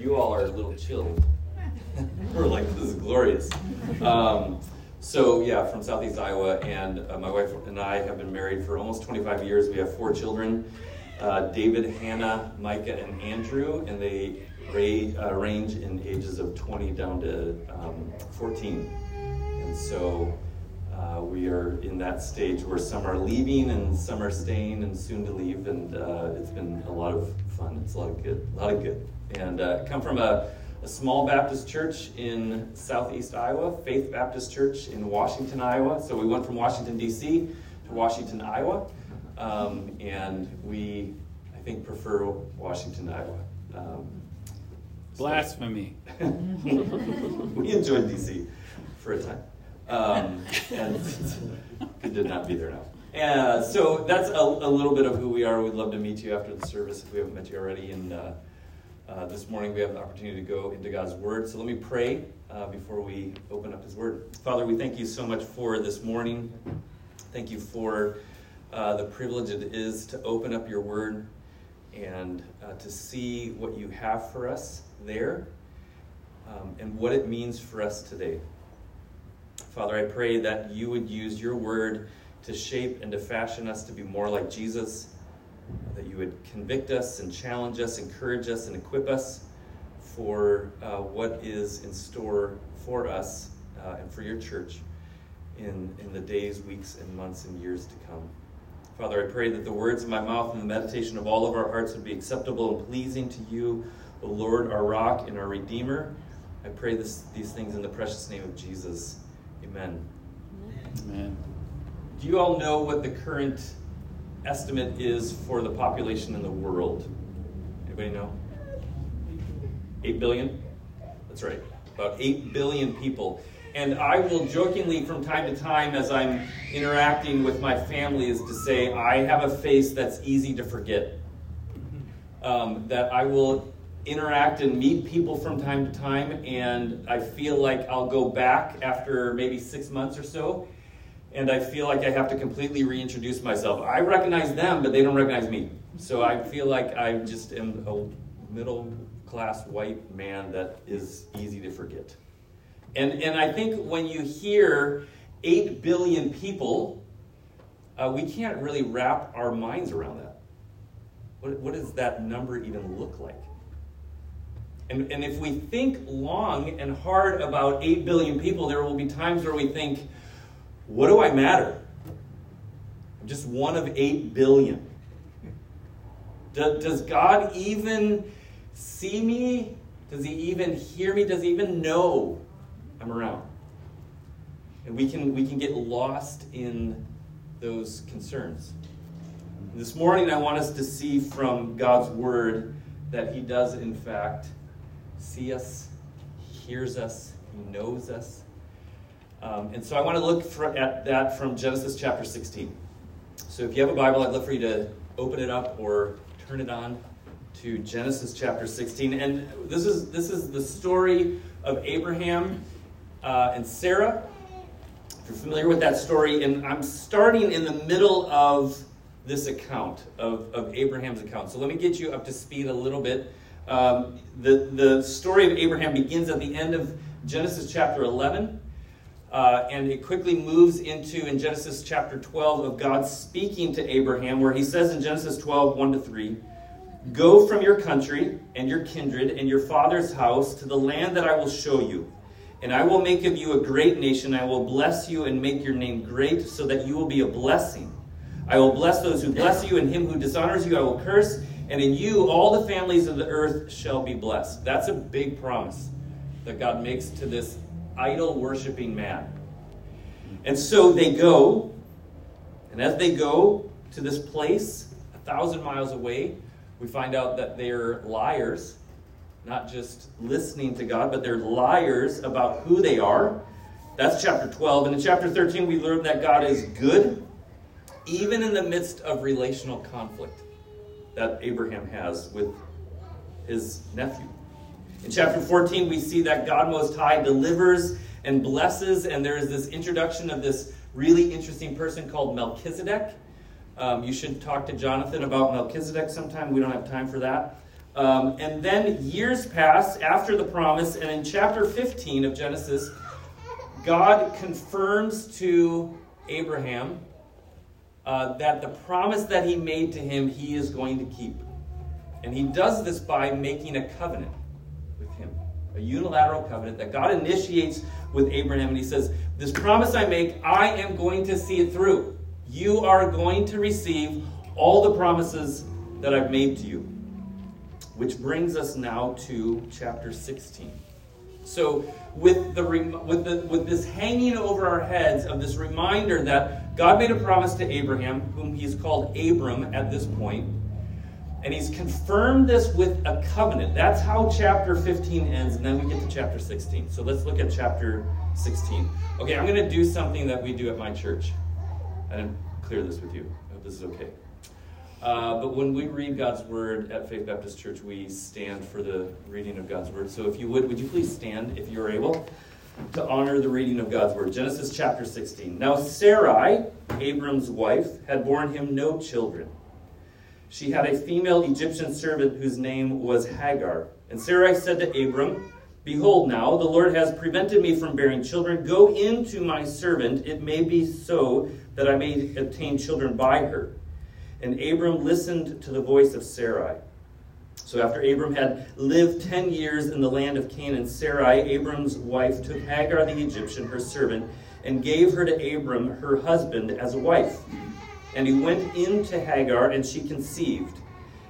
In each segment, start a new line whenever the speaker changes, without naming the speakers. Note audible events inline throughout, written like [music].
you all are a little chilled. [laughs] We're like, this is glorious. Um, so, yeah, from Southeast Iowa, and uh, my wife and I have been married for almost 25 years. We have four children uh, David, Hannah, Micah, and Andrew, and they ra- uh, range in ages of 20 down to um, 14. And so, uh, we are in that stage where some are leaving and some are staying and soon to leave, and uh, it's been a lot of fun. It's a lot of good, a lot of good. And uh, come from a, a, small Baptist church in southeast Iowa, Faith Baptist Church in Washington, Iowa. So we went from Washington D.C. to Washington, Iowa, um, and we, I think, prefer Washington, Iowa. Um,
Blasphemy. [laughs]
we enjoyed D.C. for a time. Um, and [laughs] good to not be there now. And so that's a, a, little bit of who we are. We'd love to meet you after the service if we haven't met you already. And uh, uh, this morning we have the opportunity to go into God's Word. So let me pray uh, before we open up His Word. Father, we thank you so much for this morning. Thank you for uh, the privilege it is to open up your Word and uh, to see what you have for us there um, and what it means for us today. Father, I pray that you would use your word to shape and to fashion us to be more like Jesus, that you would convict us and challenge us, encourage us, and equip us for uh, what is in store for us uh, and for your church in, in the days, weeks, and months and years to come. Father, I pray that the words of my mouth and the meditation of all of our hearts would be acceptable and pleasing to you, O Lord, our rock and our Redeemer. I pray this, these things in the precious name of Jesus. Amen.
Amen.
Do you all know what the current estimate is for the population in the world? Anybody know? 8 billion? That's right. About 8 billion people. And I will jokingly, from time to time, as I'm interacting with my family, is to say, I have a face that's easy to forget. Um, that I will interact and meet people from time to time, and I feel like I'll go back after maybe six months or so, and I feel like I have to completely reintroduce myself. I recognize them, but they don't recognize me. So I feel like I just am a middle class white man that is easy to forget. And, and I think when you hear 8 billion people, uh, we can't really wrap our minds around that. What, what does that number even look like? And, and if we think long and hard about 8 billion people, there will be times where we think, what do I matter? I'm just one of 8 billion. Does God even see me? Does he even hear me? Does he even know I'm around? And we can, we can get lost in those concerns. This morning, I want us to see from God's Word that He does, in fact, see us, He hears us, He knows us. Um, and so I want to look for, at that from Genesis chapter 16. So if you have a Bible, I'd love for you to open it up or turn it on to Genesis chapter 16. And this is, this is the story of Abraham uh, and Sarah. If you're familiar with that story, and I'm starting in the middle of this account, of, of Abraham's account. So let me get you up to speed a little bit. Um, the, the story of Abraham begins at the end of Genesis chapter 11. Uh, and it quickly moves into in Genesis chapter 12 of God speaking to Abraham, where he says in Genesis 12, 1 to 3, Go from your country and your kindred and your father's house to the land that I will show you. And I will make of you a great nation. I will bless you and make your name great so that you will be a blessing. I will bless those who bless you, and him who dishonors you I will curse and in you all the families of the earth shall be blessed. That's a big promise that God makes to this idol worshiping man. And so they go, and as they go to this place, a thousand miles away, we find out that they're liars, not just listening to God, but they're liars about who they are. That's chapter 12. And in chapter 13, we learn that God is good, even in the midst of relational conflict that Abraham has with his nephew. In chapter 14, we see that God Most High delivers and blesses, and there is this introduction of this really interesting person called Melchizedek. Um, you should talk to Jonathan about Melchizedek sometime. We don't have time for that. Um, and then years pass after the promise, and in chapter 15 of Genesis, God confirms to Abraham uh, that the promise that he made to him, he is going to keep. And he does this by making a covenant a unilateral covenant that God initiates with Abraham. And he says, This promise I make, I am going to see it through. You are going to receive all the promises that I've made to you. Which brings us now to chapter 16. So, with, the, with, the, with this hanging over our heads of this reminder that God made a promise to Abraham, whom he's called Abram at this point, and he's confirmed this with a covenant. That's how chapter 15 ends, and then we get to chapter 16. So let's look at chapter 16. Okay, I'm going to do something that we do at my church. I didn't clear this with you. I hope this is okay. Uh, but when we read God's word at Faith Baptist Church, we stand for the reading of God's word. So if you would, would you please stand if you're able to honor the reading of God's word? Genesis chapter 16. Now Sarai, Abram's wife, had borne him no children. She had a female Egyptian servant whose name was Hagar. And Sarai said to Abram, Behold, now the Lord has prevented me from bearing children. Go into my servant. It may be so that I may obtain children by her. And Abram listened to the voice of Sarai. So after Abram had lived ten years in the land of Canaan, Sarai, Abram's wife, took Hagar the Egyptian, her servant, and gave her to Abram, her husband, as a wife. And he went in to Hagar, and she conceived.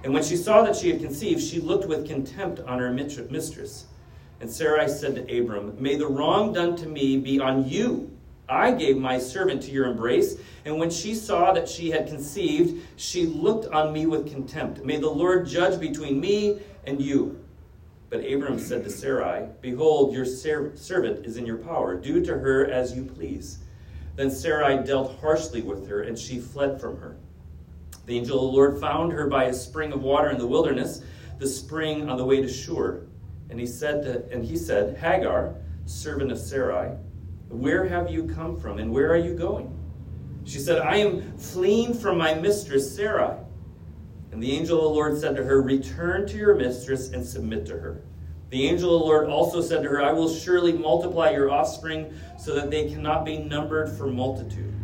And when she saw that she had conceived, she looked with contempt on her mistress. And Sarai said to Abram, May the wrong done to me be on you. I gave my servant to your embrace, and when she saw that she had conceived, she looked on me with contempt. May the Lord judge between me and you. But Abram said to Sarai, Behold, your servant is in your power. Do to her as you please. Then Sarai dealt harshly with her, and she fled from her. The angel of the Lord found her by a spring of water in the wilderness, the spring on the way to Shur. And he said to, and he said, Hagar, servant of Sarai, where have you come from, and where are you going? She said, I am fleeing from my mistress, Sarai. And the angel of the Lord said to her, Return to your mistress and submit to her. The angel of the Lord also said to her, I will surely multiply your offspring so that they cannot be numbered for multitude.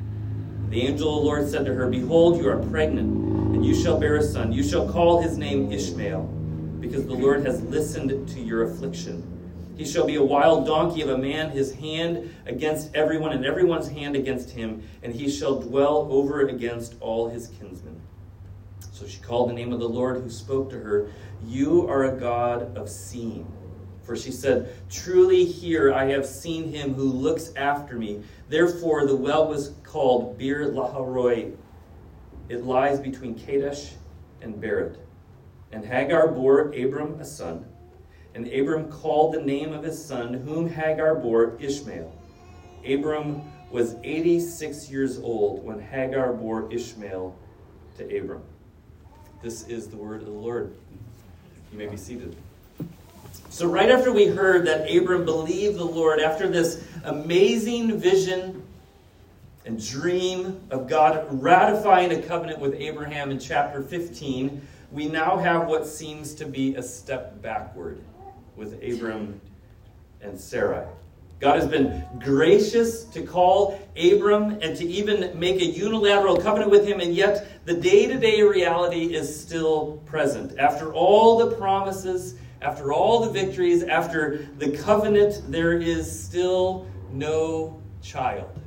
The angel of the Lord said to her, Behold, you are pregnant, and you shall bear a son. You shall call his name Ishmael, because the Lord has listened to your affliction. He shall be a wild donkey of a man, his hand against everyone, and everyone's hand against him, and he shall dwell over against all his kinsmen. So she called the name of the Lord who spoke to her, You are a God of seeing. For she said, Truly here I have seen him who looks after me. Therefore the well was called Beer Laharoi. It lies between Kadesh and Bered. And Hagar bore Abram a son. And Abram called the name of his son, whom Hagar bore, Ishmael. Abram was 86 years old when Hagar bore Ishmael to Abram. This is the word of the Lord. You may be seated. So, right after we heard that Abram believed the Lord, after this amazing vision and dream of God ratifying a covenant with Abraham in chapter 15, we now have what seems to be a step backward with Abram and Sarai. God has been gracious to call Abram and to even make a unilateral covenant with him, and yet the day to day reality is still present. After all the promises, after all the victories, after the covenant, there is still no child.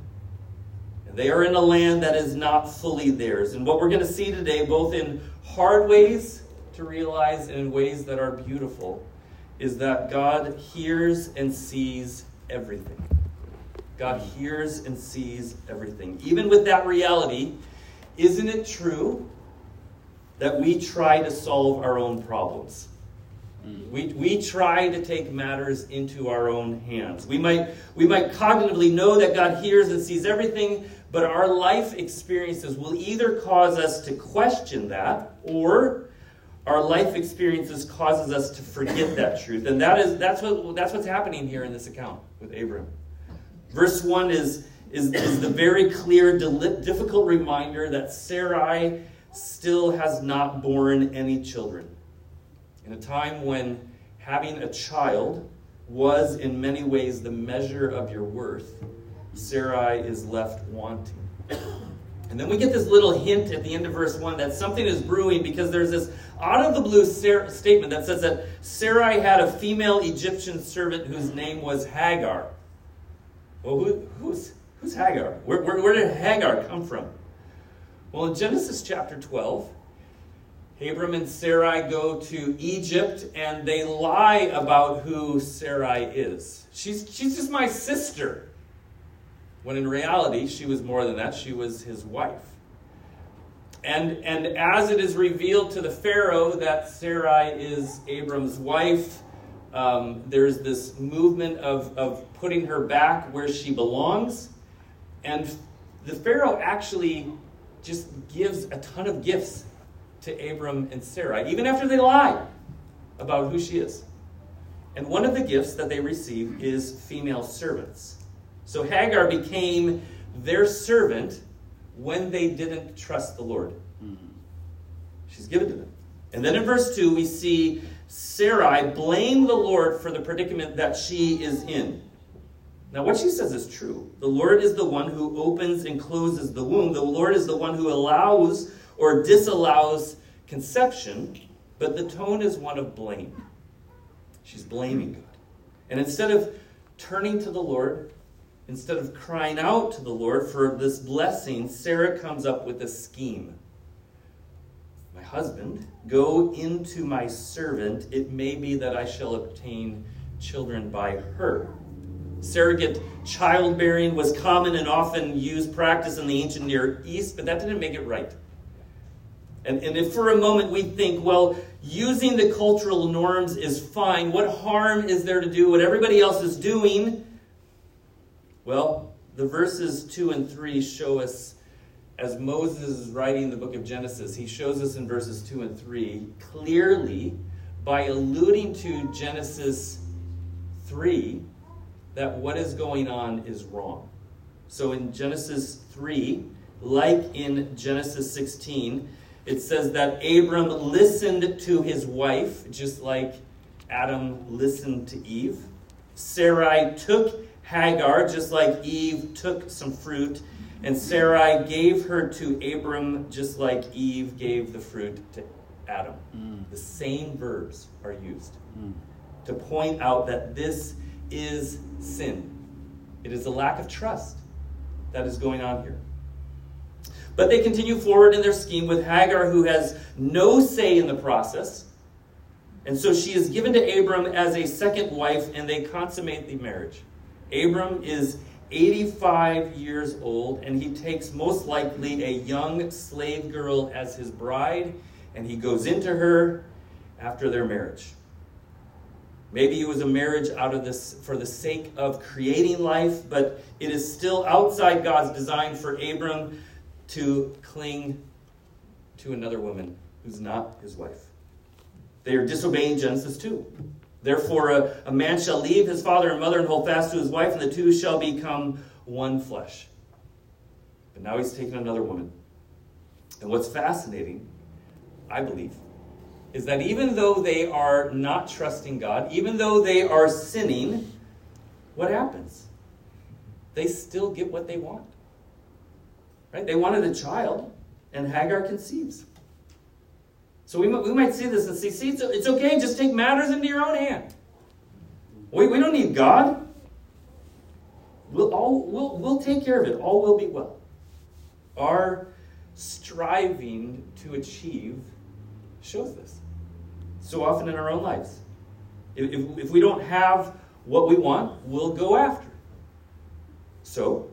And they are in a land that is not fully theirs. And what we're going to see today, both in hard ways to realize and in ways that are beautiful, is that God hears and sees everything. God hears and sees everything. Even with that reality, isn't it true that we try to solve our own problems? Mm. We, we try to take matters into our own hands. We might, we might cognitively know that God hears and sees everything, but our life experiences will either cause us to question that or our life experiences causes us to forget that truth. And that is that's what that's what's happening here in this account with Abram. Verse 1 is, is, is the very clear, difficult reminder that Sarai still has not borne any children. in a time when having a child was in many ways the measure of your worth, Sarai is left wanting. And then we get this little hint at the end of verse 1 that something is brewing because there's this out of the blue statement that says that Sarai had a female Egyptian servant whose name was Hagar. Well, who, who's, who's Hagar? Where, where, where did Hagar come from? Well, in Genesis chapter 12, Abram and Sarai go to Egypt and they lie about who Sarai is. She's, she's just my sister. When in reality, she was more than that. She was his wife. And, and as it is revealed to the Pharaoh that Sarai is Abram's wife, um, there's this movement of, of putting her back where she belongs. And the Pharaoh actually just gives a ton of gifts to Abram and Sarai, even after they lie about who she is. And one of the gifts that they receive is female servants. So Hagar became their servant when they didn't trust the Lord. Mm-hmm. She's given to them. And then in verse 2, we see Sarai blame the Lord for the predicament that she is in. Now, what she says is true. The Lord is the one who opens and closes the womb. The Lord is the one who allows or disallows conception, but the tone is one of blame. She's blaming God. And instead of turning to the Lord Instead of crying out to the Lord for this blessing, Sarah comes up with a scheme. My husband, go into my servant. It may be that I shall obtain children by her. Surrogate childbearing was common and often used practice in the ancient Near East, but that didn't make it right. And, and if for a moment we think, well, using the cultural norms is fine, what harm is there to do what everybody else is doing? Well, the verses 2 and 3 show us, as Moses is writing the book of Genesis, he shows us in verses 2 and 3 clearly by alluding to Genesis 3 that what is going on is wrong. So in Genesis 3, like in Genesis 16, it says that Abram listened to his wife, just like Adam listened to Eve. Sarai took Hagar, just like Eve took some fruit, and Sarai gave her to Abram, just like Eve gave the fruit to Adam. Mm. The same verbs are used mm. to point out that this is sin. It is a lack of trust that is going on here. But they continue forward in their scheme with Hagar, who has no say in the process. And so she is given to Abram as a second wife, and they consummate the marriage. Abram is 85 years old, and he takes most likely a young slave girl as his bride, and he goes into her after their marriage. Maybe it was a marriage out of this for the sake of creating life, but it is still outside God's design for Abram to cling to another woman who's not his wife. They are disobeying Genesis 2. Therefore, a, a man shall leave his father and mother and hold fast to his wife, and the two shall become one flesh. But now he's taken another woman. And what's fascinating, I believe, is that even though they are not trusting God, even though they are sinning, what happens? They still get what they want. Right? They wanted a child, and Hagar conceives. So we, we might see this and see, see, it's, it's okay, just take matters into your own hand. We, we don't need God. We'll, all, we'll, we'll take care of it. All will be well. Our striving to achieve shows this so often in our own lives. If, if, if we don't have what we want, we'll go after. So,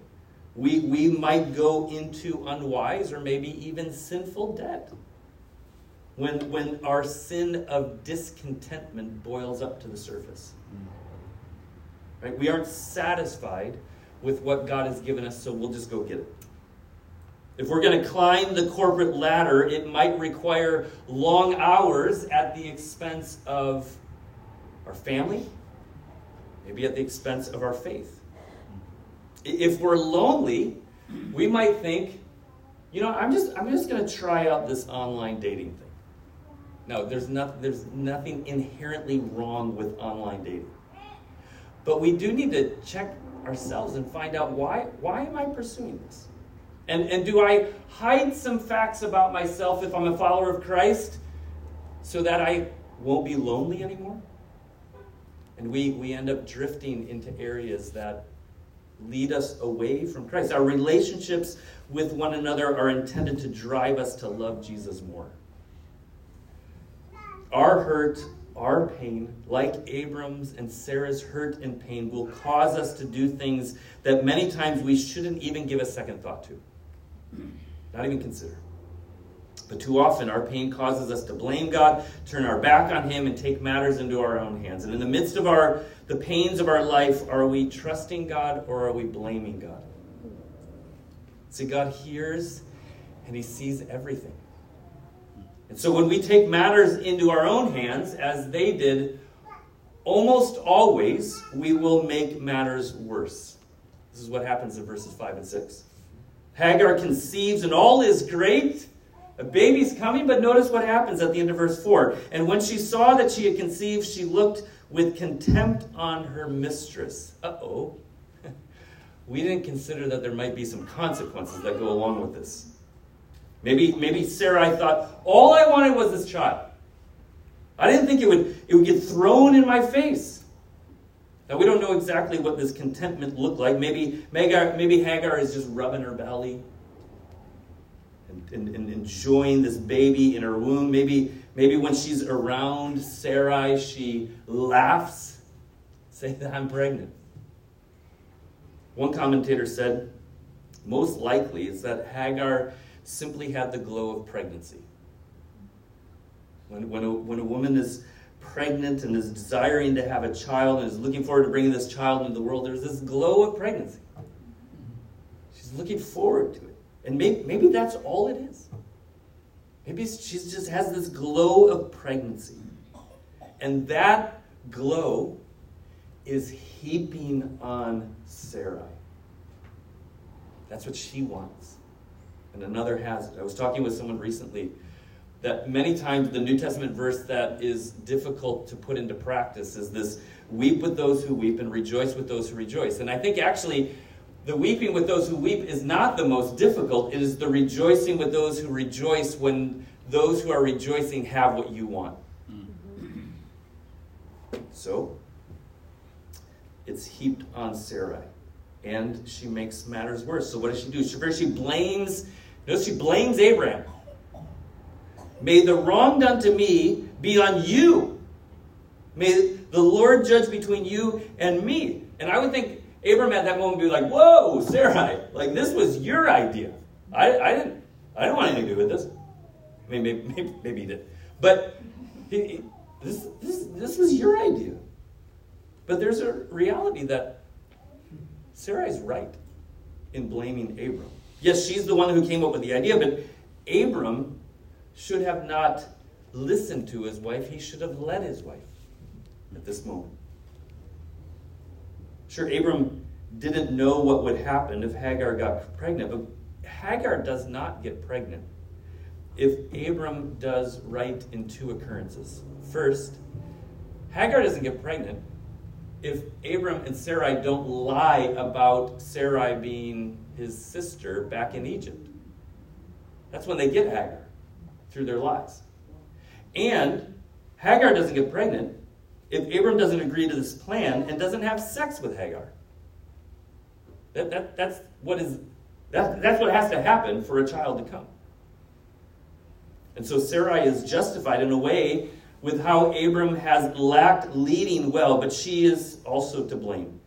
we, we might go into unwise or maybe even sinful debt when, when our sin of discontentment boils up to the surface. Right? We aren't satisfied with what God has given us, so we'll just go get it. If we're going to climb the corporate ladder, it might require long hours at the expense of our family, maybe at the expense of our faith. If we're lonely, we might think, you know, I'm just I'm just going to try out this online dating thing. No, there's, not, there's nothing inherently wrong with online dating. But we do need to check ourselves and find out why, why am I pursuing this? And, and do I hide some facts about myself if I'm a follower of Christ so that I won't be lonely anymore? And we, we end up drifting into areas that lead us away from Christ. Our relationships with one another are intended to drive us to love Jesus more. Our hurt, our pain, like Abram's and Sarah's hurt and pain, will cause us to do things that many times we shouldn't even give a second thought to. Not even consider. But too often, our pain causes us to blame God, turn our back on Him, and take matters into our own hands. And in the midst of our the pains of our life, are we trusting God or are we blaming God? See, God hears and He sees everything. And so when we take matters into our own hands, as they did, almost always we will make matters worse. This is what happens in verses 5 and 6. Hagar conceives, and all is great. A baby's coming, but notice what happens at the end of verse 4. And when she saw that she had conceived, she looked with contempt on her mistress. Uh oh. [laughs] we didn't consider that there might be some consequences that go along with this. Maybe, maybe Sarai thought, all I wanted was this child. I didn't think it would, it would get thrown in my face. Now, we don't know exactly what this contentment looked like. Maybe, maybe Hagar is just rubbing her belly and, and, and, enjoying this baby in her womb. Maybe, maybe when she's around Sarai, she laughs, say that I'm pregnant. One commentator said, most likely it's that Hagar simply had the glow of pregnancy. When, when, a, when a woman is pregnant and is desiring to have a child and is looking forward to bringing this child into the world, there's this glow of pregnancy. She's looking forward to it. And maybe, maybe that's all it is. Maybe she just has this glow of pregnancy. And that glow is heaping on Sarai. That's what she wants and another has it. I was talking with someone recently that many times the New Testament verse that is difficult to put into practice is this weep with those who weep and rejoice with those who rejoice. And I think actually the weeping with those who weep is not the most difficult, it is the rejoicing with those who rejoice when those who are rejoicing have what you want. Mm-hmm. So, it's heaped on Sarai. And she makes matters worse. So, what does she do? She, First, she blames Notice she blames Abraham. May the wrong done to me be on you. May the Lord judge between you and me. And I would think Abraham at that moment would be like, Whoa, Sarai, like this was your idea. I, I didn't I didn't want anything to do with this. I mean, maybe, maybe, maybe he did. But he, he, this, this, this was your idea. But there's a reality that Sarai's right in blaming Abram. Yes, she's the one who came up with the idea, but Abram should have not listened to his wife. He should have led his wife at this moment. Sure, Abram didn't know what would happen if Hagar got pregnant, but Hagar does not get pregnant if Abram does right in two occurrences. First, Hagar doesn't get pregnant if Abram and Sarai don't lie about Sarai being his sister back in Egypt. That's when they get Hagar, through their lies. And Hagar doesn't get pregnant if Abram doesn't agree to this plan and doesn't have sex with Hagar. That, that, that's, what is, that, that's what has to happen for a child to come. And so Sarai is justified in a way with how Abram has lacked leading well, but she is also to blame.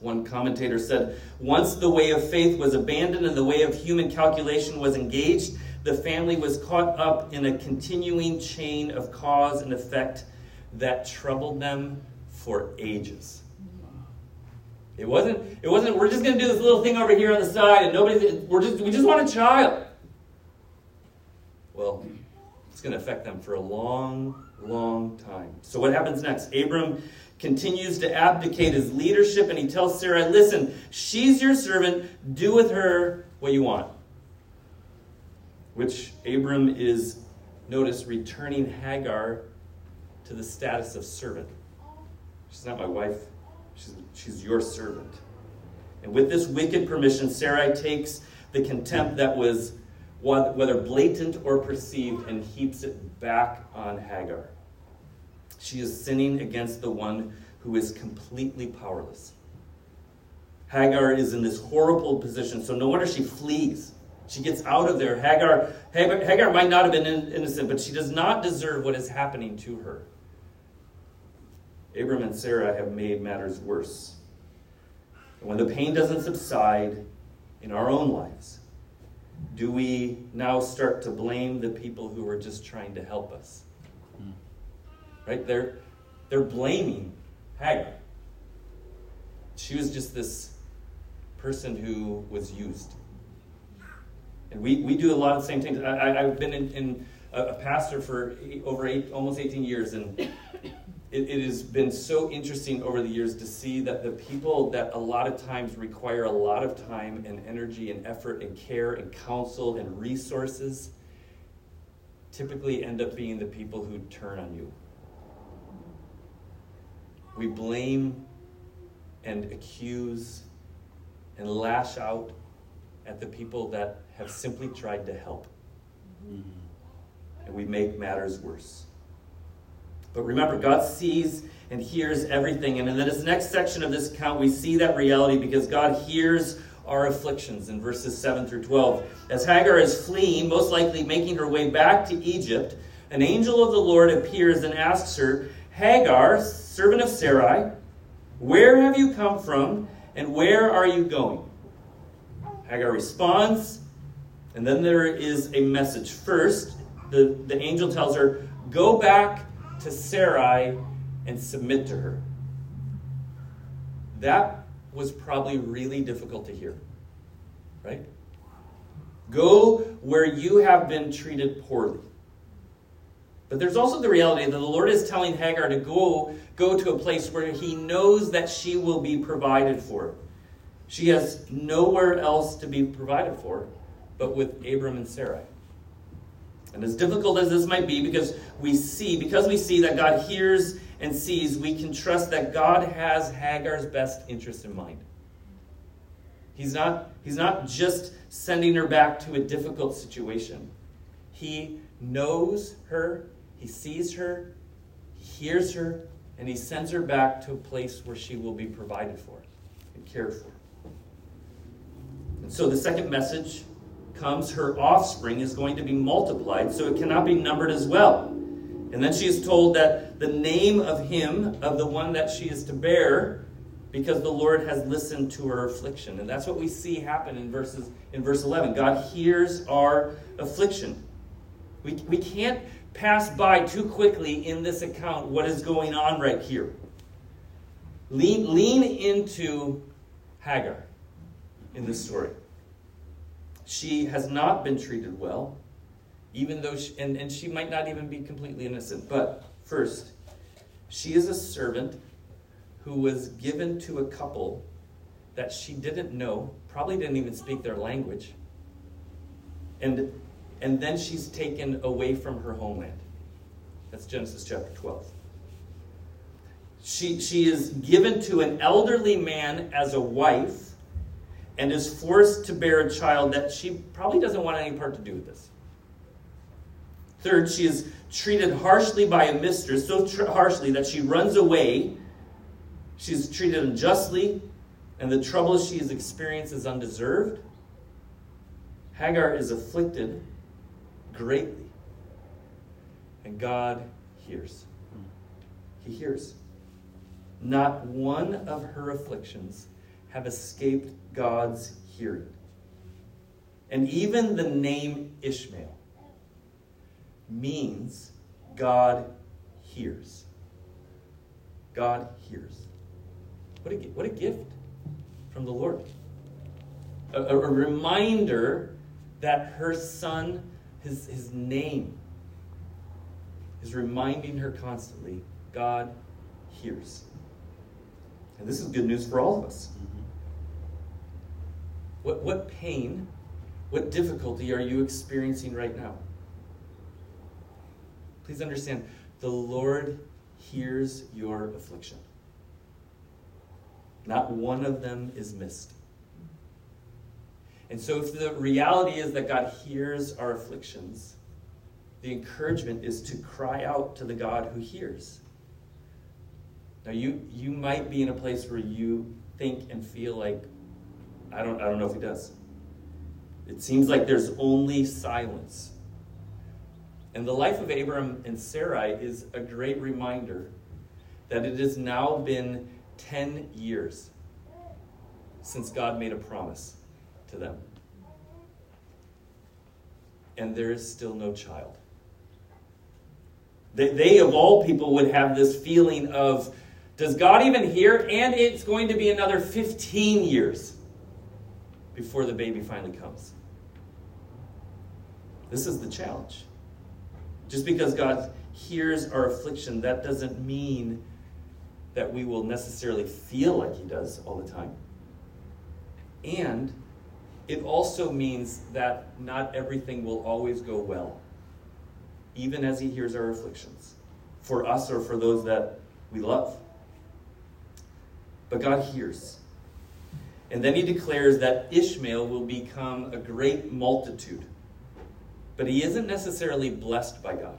One commentator said, Once the way of faith was abandoned and the way of human calculation was engaged, the family was caught up in a continuing chain of cause and effect that troubled them for ages. It wasn't, it wasn't, we're just going to do this little thing over here on the side and nobody, we're just, we just want a child. Well, it's going to affect them for a long, long time. So what happens next? Abram continues to abdicate his leadership and he tells Sarah, Listen, she's your servant, do with her what you want. Which Abram is notice, returning Hagar to the status of servant. She's not my wife, she's, she's your servant. And with this wicked permission, Sarai takes the contempt that was whether blatant or perceived and heaps it back on Hagar. She is sinning against the one who is completely powerless. Hagar is in this horrible position, so no wonder she flees. She gets out of there. Hagar, Hagar, Hagar might not have been innocent, but she does not deserve what is happening to her. Abram and Sarah have made matters worse. And when the pain doesn't subside in our own lives, do we now start to blame the people who are just trying to help us? Right? They're, they're blaming Hagar. She was just this person who was used. And we, we do a lot of the same things. I, have been in, in a, a, pastor for eight, over eight, almost 18 years, and it, it has been so interesting over the years to see that the people that a lot of times require a lot of time and energy and effort and care and counsel and resources typically end up being the people who turn on you. We blame and accuse and lash out at the people that have simply tried to help. And we make matters worse. But remember, God sees and hears everything. And in this next section of this account, we see that reality because God hears our afflictions in verses 7 through 12. As Hagar is fleeing, most likely making her way back to Egypt, an angel of the Lord appears and asks her, Hagar, servant of Sarai, where have you come from and where are you going? Hagar responds, and then there is a message. First, the, the angel tells her, Go back to Sarai and submit to her. That was probably really difficult to hear, right? Go where you have been treated poorly. But there's also the reality that the Lord is telling Hagar to go, go to a place where he knows that she will be provided for. She has nowhere else to be provided for but with Abram and Sarai. And as difficult as this might be, because we see, because we see that God hears and sees, we can trust that God has Hagar's best interest in mind. He's not, he's not just sending her back to a difficult situation. He knows her, he sees her, he hears her, and he sends her back to a place where she will be provided for and cared for. And so the second message comes, her offspring is going to be multiplied, so it cannot be numbered as well. And then she is told that the name of him, of the one that she is to bear, because the Lord has listened to her affliction. And that's what we see happen in verses in verse 11. God hears our affliction. We, we can't pass by too quickly in this account what is going on right here. Lean, lean into Hagar in this story. She has not been treated well, even though, she, and, and she might not even be completely innocent. But first, she is a servant who was given to a couple that she didn't know, probably didn't even speak their language. And, and then she's taken away from her homeland. That's Genesis chapter 12. She, she is given to an elderly man as a wife and is forced to bear a child that she probably doesn't want any part to do with this. Third, she is treated harshly by a mistress, so tr- harshly that she runs away. She's treated unjustly, and the trouble she has experienced is undeserved. Hagar is afflicted greatly, and God hears. He hears. Not one of her afflictions have escaped God's hearing. And even the name Ishmael means God hears. God hears. What a, what a gift from the Lord. A, a, a reminder that her son, his, his name, is reminding her constantly God hears. And this is good news for all of us. Mm-hmm. What, what pain, what difficulty are you experiencing right now? please understand the Lord hears your affliction. Not one of them is missed. And so, if the reality is that God hears our afflictions, the encouragement is to cry out to the God who hears. Now, you, you might be in a place where you think and feel like, I don't, I don't know if He does. It seems like there's only silence. And the life of Abram and Sarai is a great reminder that it has now been 10 years since God made a promise to them. And there is still no child. They, they, of all people, would have this feeling of, does God even hear? And it's going to be another 15 years before the baby finally comes. This is the challenge. Just because God hears our affliction, that doesn't mean that we will necessarily feel like He does all the time. And it also means that not everything will always go well, even as He hears our afflictions, for us or for those that we love. But God hears. And then He declares that Ishmael will become a great multitude. But he isn't necessarily blessed by God.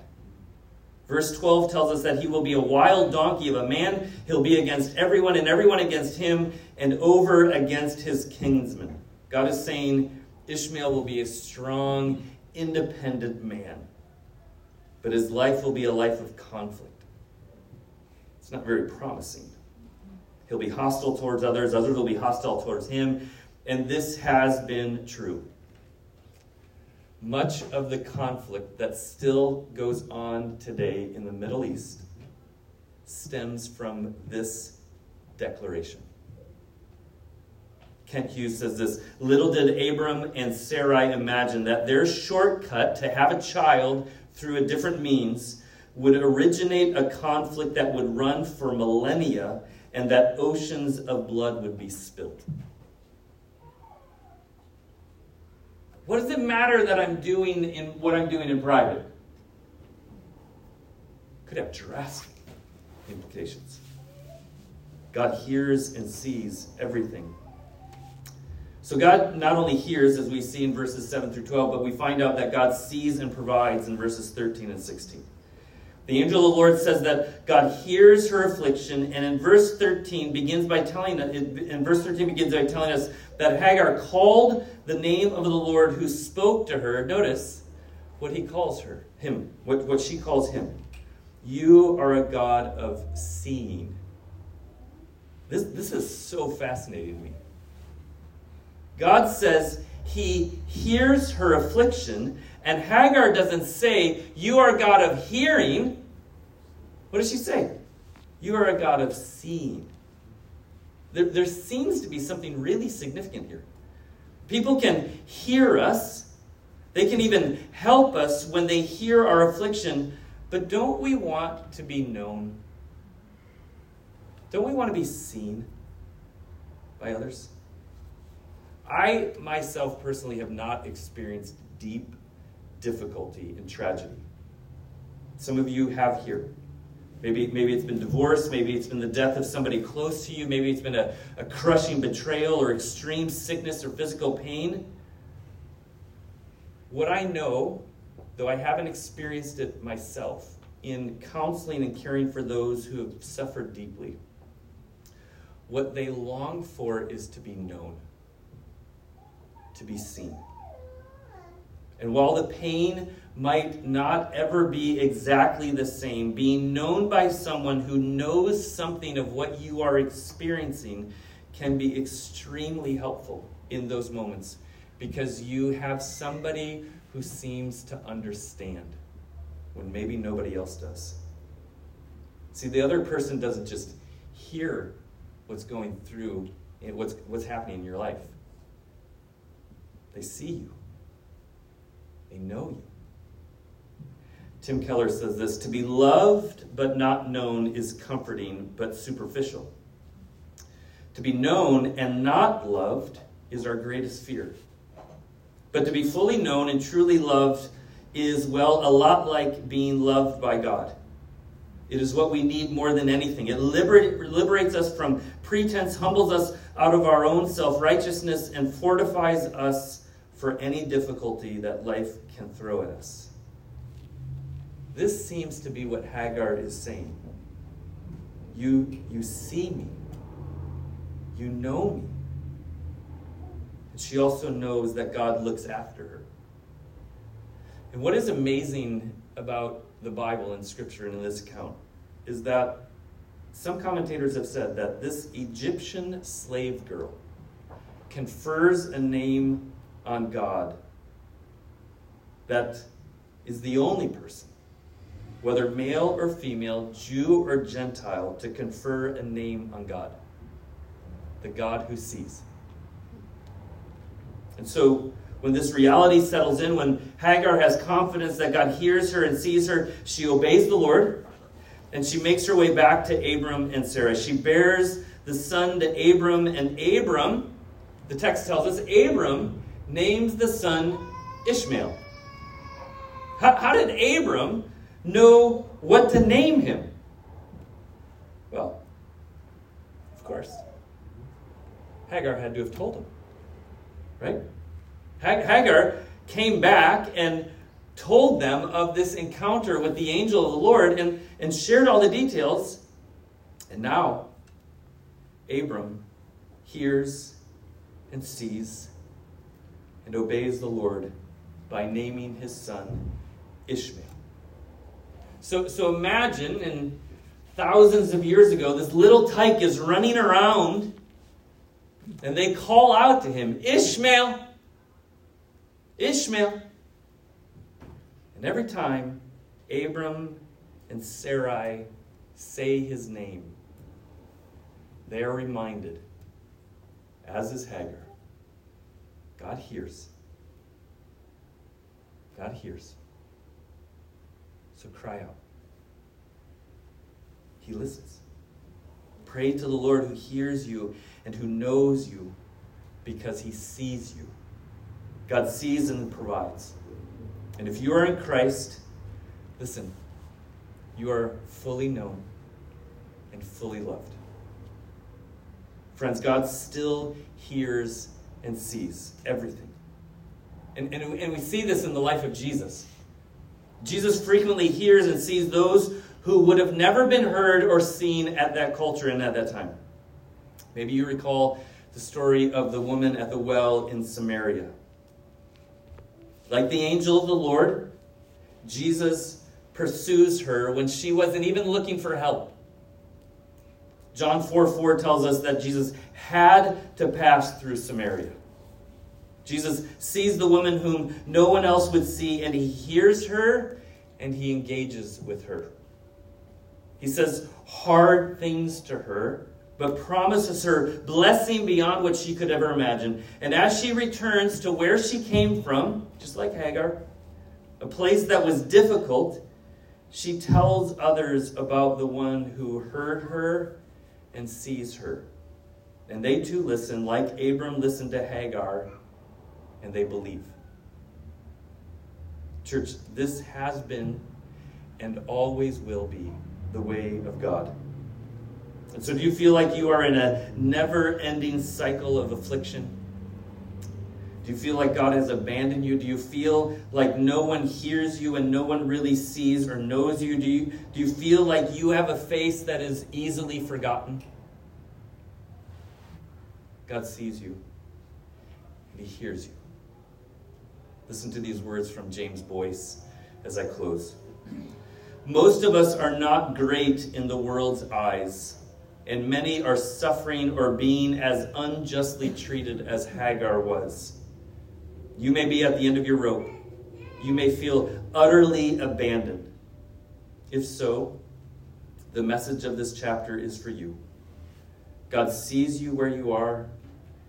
Verse 12 tells us that he will be a wild donkey of a man. He'll be against everyone and everyone against him and over against his kinsmen. God is saying Ishmael will be a strong, independent man. But his life will be a life of conflict. It's not very promising. He'll be hostile towards others, others will be hostile towards him. And this has been true much of the conflict that still goes on today in the Middle East stems from this declaration. Kent Hughes says this Little did Abram and Sarai imagine that their shortcut to have a child through a different means would originate a conflict that would run for millennia and that oceans of blood would be spilled. What does it matter that I'm doing in what I'm doing in private? Could have drastic implications. God hears and sees everything. So God not only hears, as we see in verses 7 through 12, but we find out that God sees and provides in verses 13 and 16. The angel of the Lord says that God hears her affliction, and in verse 13 begins by telling in verse 13 begins by telling us that Hagar called the name of the Lord who spoke to her. Notice what he calls her, him, what, what she calls him. You are a God of seeing. This, this is so fascinating to me. God says he hears her affliction, and Hagar doesn't say, You are God of hearing. What does she say? You are a God of seeing. There, there seems to be something really significant here. People can hear us, they can even help us when they hear our affliction, but don't we want to be known? Don't we want to be seen by others? I myself personally have not experienced deep difficulty and tragedy. Some of you have here. Maybe, maybe it's been divorce, maybe it's been the death of somebody close to you, maybe it's been a, a crushing betrayal or extreme sickness or physical pain. What I know, though I haven't experienced it myself, in counseling and caring for those who have suffered deeply, what they long for is to be known, to be seen. And while the pain might not ever be exactly the same, being known by someone who knows something of what you are experiencing can be extremely helpful in those moments because you have somebody who seems to understand when maybe nobody else does. See, the other person doesn't just hear what's going through, what's, what's happening in your life, they see you. They know you. Tim Keller says this To be loved but not known is comforting but superficial. To be known and not loved is our greatest fear. But to be fully known and truly loved is, well, a lot like being loved by God. It is what we need more than anything. It liberates us from pretense, humbles us out of our own self righteousness, and fortifies us for any difficulty that life can throw at us. This seems to be what Hagar is saying. You, you see me, you know me. And she also knows that God looks after her. And what is amazing about the Bible and Scripture in this account is that some commentators have said that this Egyptian slave girl confers a name on God that is the only person, whether male or female, Jew or Gentile, to confer a name on God the God who sees. And so when this reality settles in, when Hagar has confidence that God hears her and sees her, she obeys the Lord and she makes her way back to Abram and Sarah. She bears the son to Abram, and Abram, the text tells us, Abram names the son Ishmael. How, how did Abram know what to name him? Well, of course, Hagar had to have told him, right? Hagar came back and told them of this encounter with the angel of the Lord and, and shared all the details. And now, Abram hears and sees and obeys the Lord by naming his son Ishmael. So, so imagine, in thousands of years ago, this little tyke is running around and they call out to him, Ishmael! Ishmael. And every time Abram and Sarai say his name, they are reminded, as is Hagar, God hears. God hears. So cry out. He listens. Pray to the Lord who hears you and who knows you because he sees you. God sees and provides. And if you are in Christ, listen, you are fully known and fully loved. Friends, God still hears and sees everything. And, and, and we see this in the life of Jesus. Jesus frequently hears and sees those who would have never been heard or seen at that culture and at that time. Maybe you recall the story of the woman at the well in Samaria. Like the angel of the Lord, Jesus pursues her when she wasn't even looking for help. John 4 4 tells us that Jesus had to pass through Samaria. Jesus sees the woman whom no one else would see, and he hears her and he engages with her. He says hard things to her but promises her blessing beyond what she could ever imagine. And as she returns to where she came from, just like Hagar, a place that was difficult, she tells others about the one who heard her and sees her. And they too listen, like Abram listened to Hagar, and they believe. Church, this has been and always will be the way of God. And so, do you feel like you are in a never ending cycle of affliction? Do you feel like God has abandoned you? Do you feel like no one hears you and no one really sees or knows you? Do you, do you feel like you have a face that is easily forgotten? God sees you and He hears you. Listen to these words from James Boice as I close. Most of us are not great in the world's eyes and many are suffering or being as unjustly treated as Hagar was. You may be at the end of your rope. You may feel utterly abandoned. If so, the message of this chapter is for you. God sees you where you are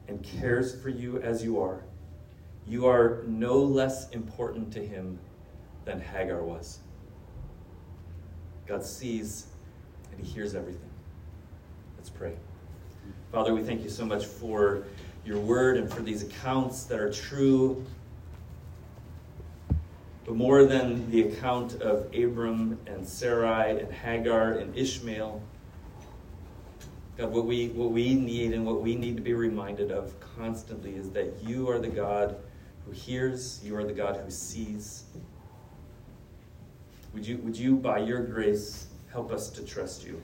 and cares for you as you are. You are no less important to him than Hagar was. God sees and he hears everything. Let's pray. Father, we thank you so much for your word and for these accounts that are true but more than the account of Abram and Sarai and Hagar and Ishmael. God, what we, what we need and what we need to be reminded of constantly is that you are the God who hears, you are the God who sees. Would you, would you, by your grace, help us to trust you?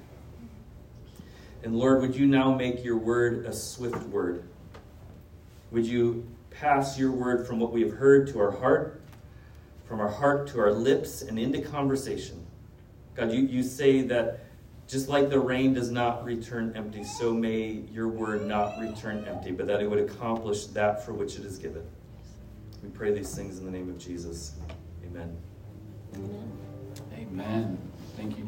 And Lord, would you now make your word a swift word? Would you pass your word from what we have heard to our heart, from our heart to our lips, and into conversation? God, you, you say that just like the rain does not return empty, so may your word not return empty, but that it would accomplish that for which it is given. We pray these things in the name of Jesus. Amen.
Amen. Thank you.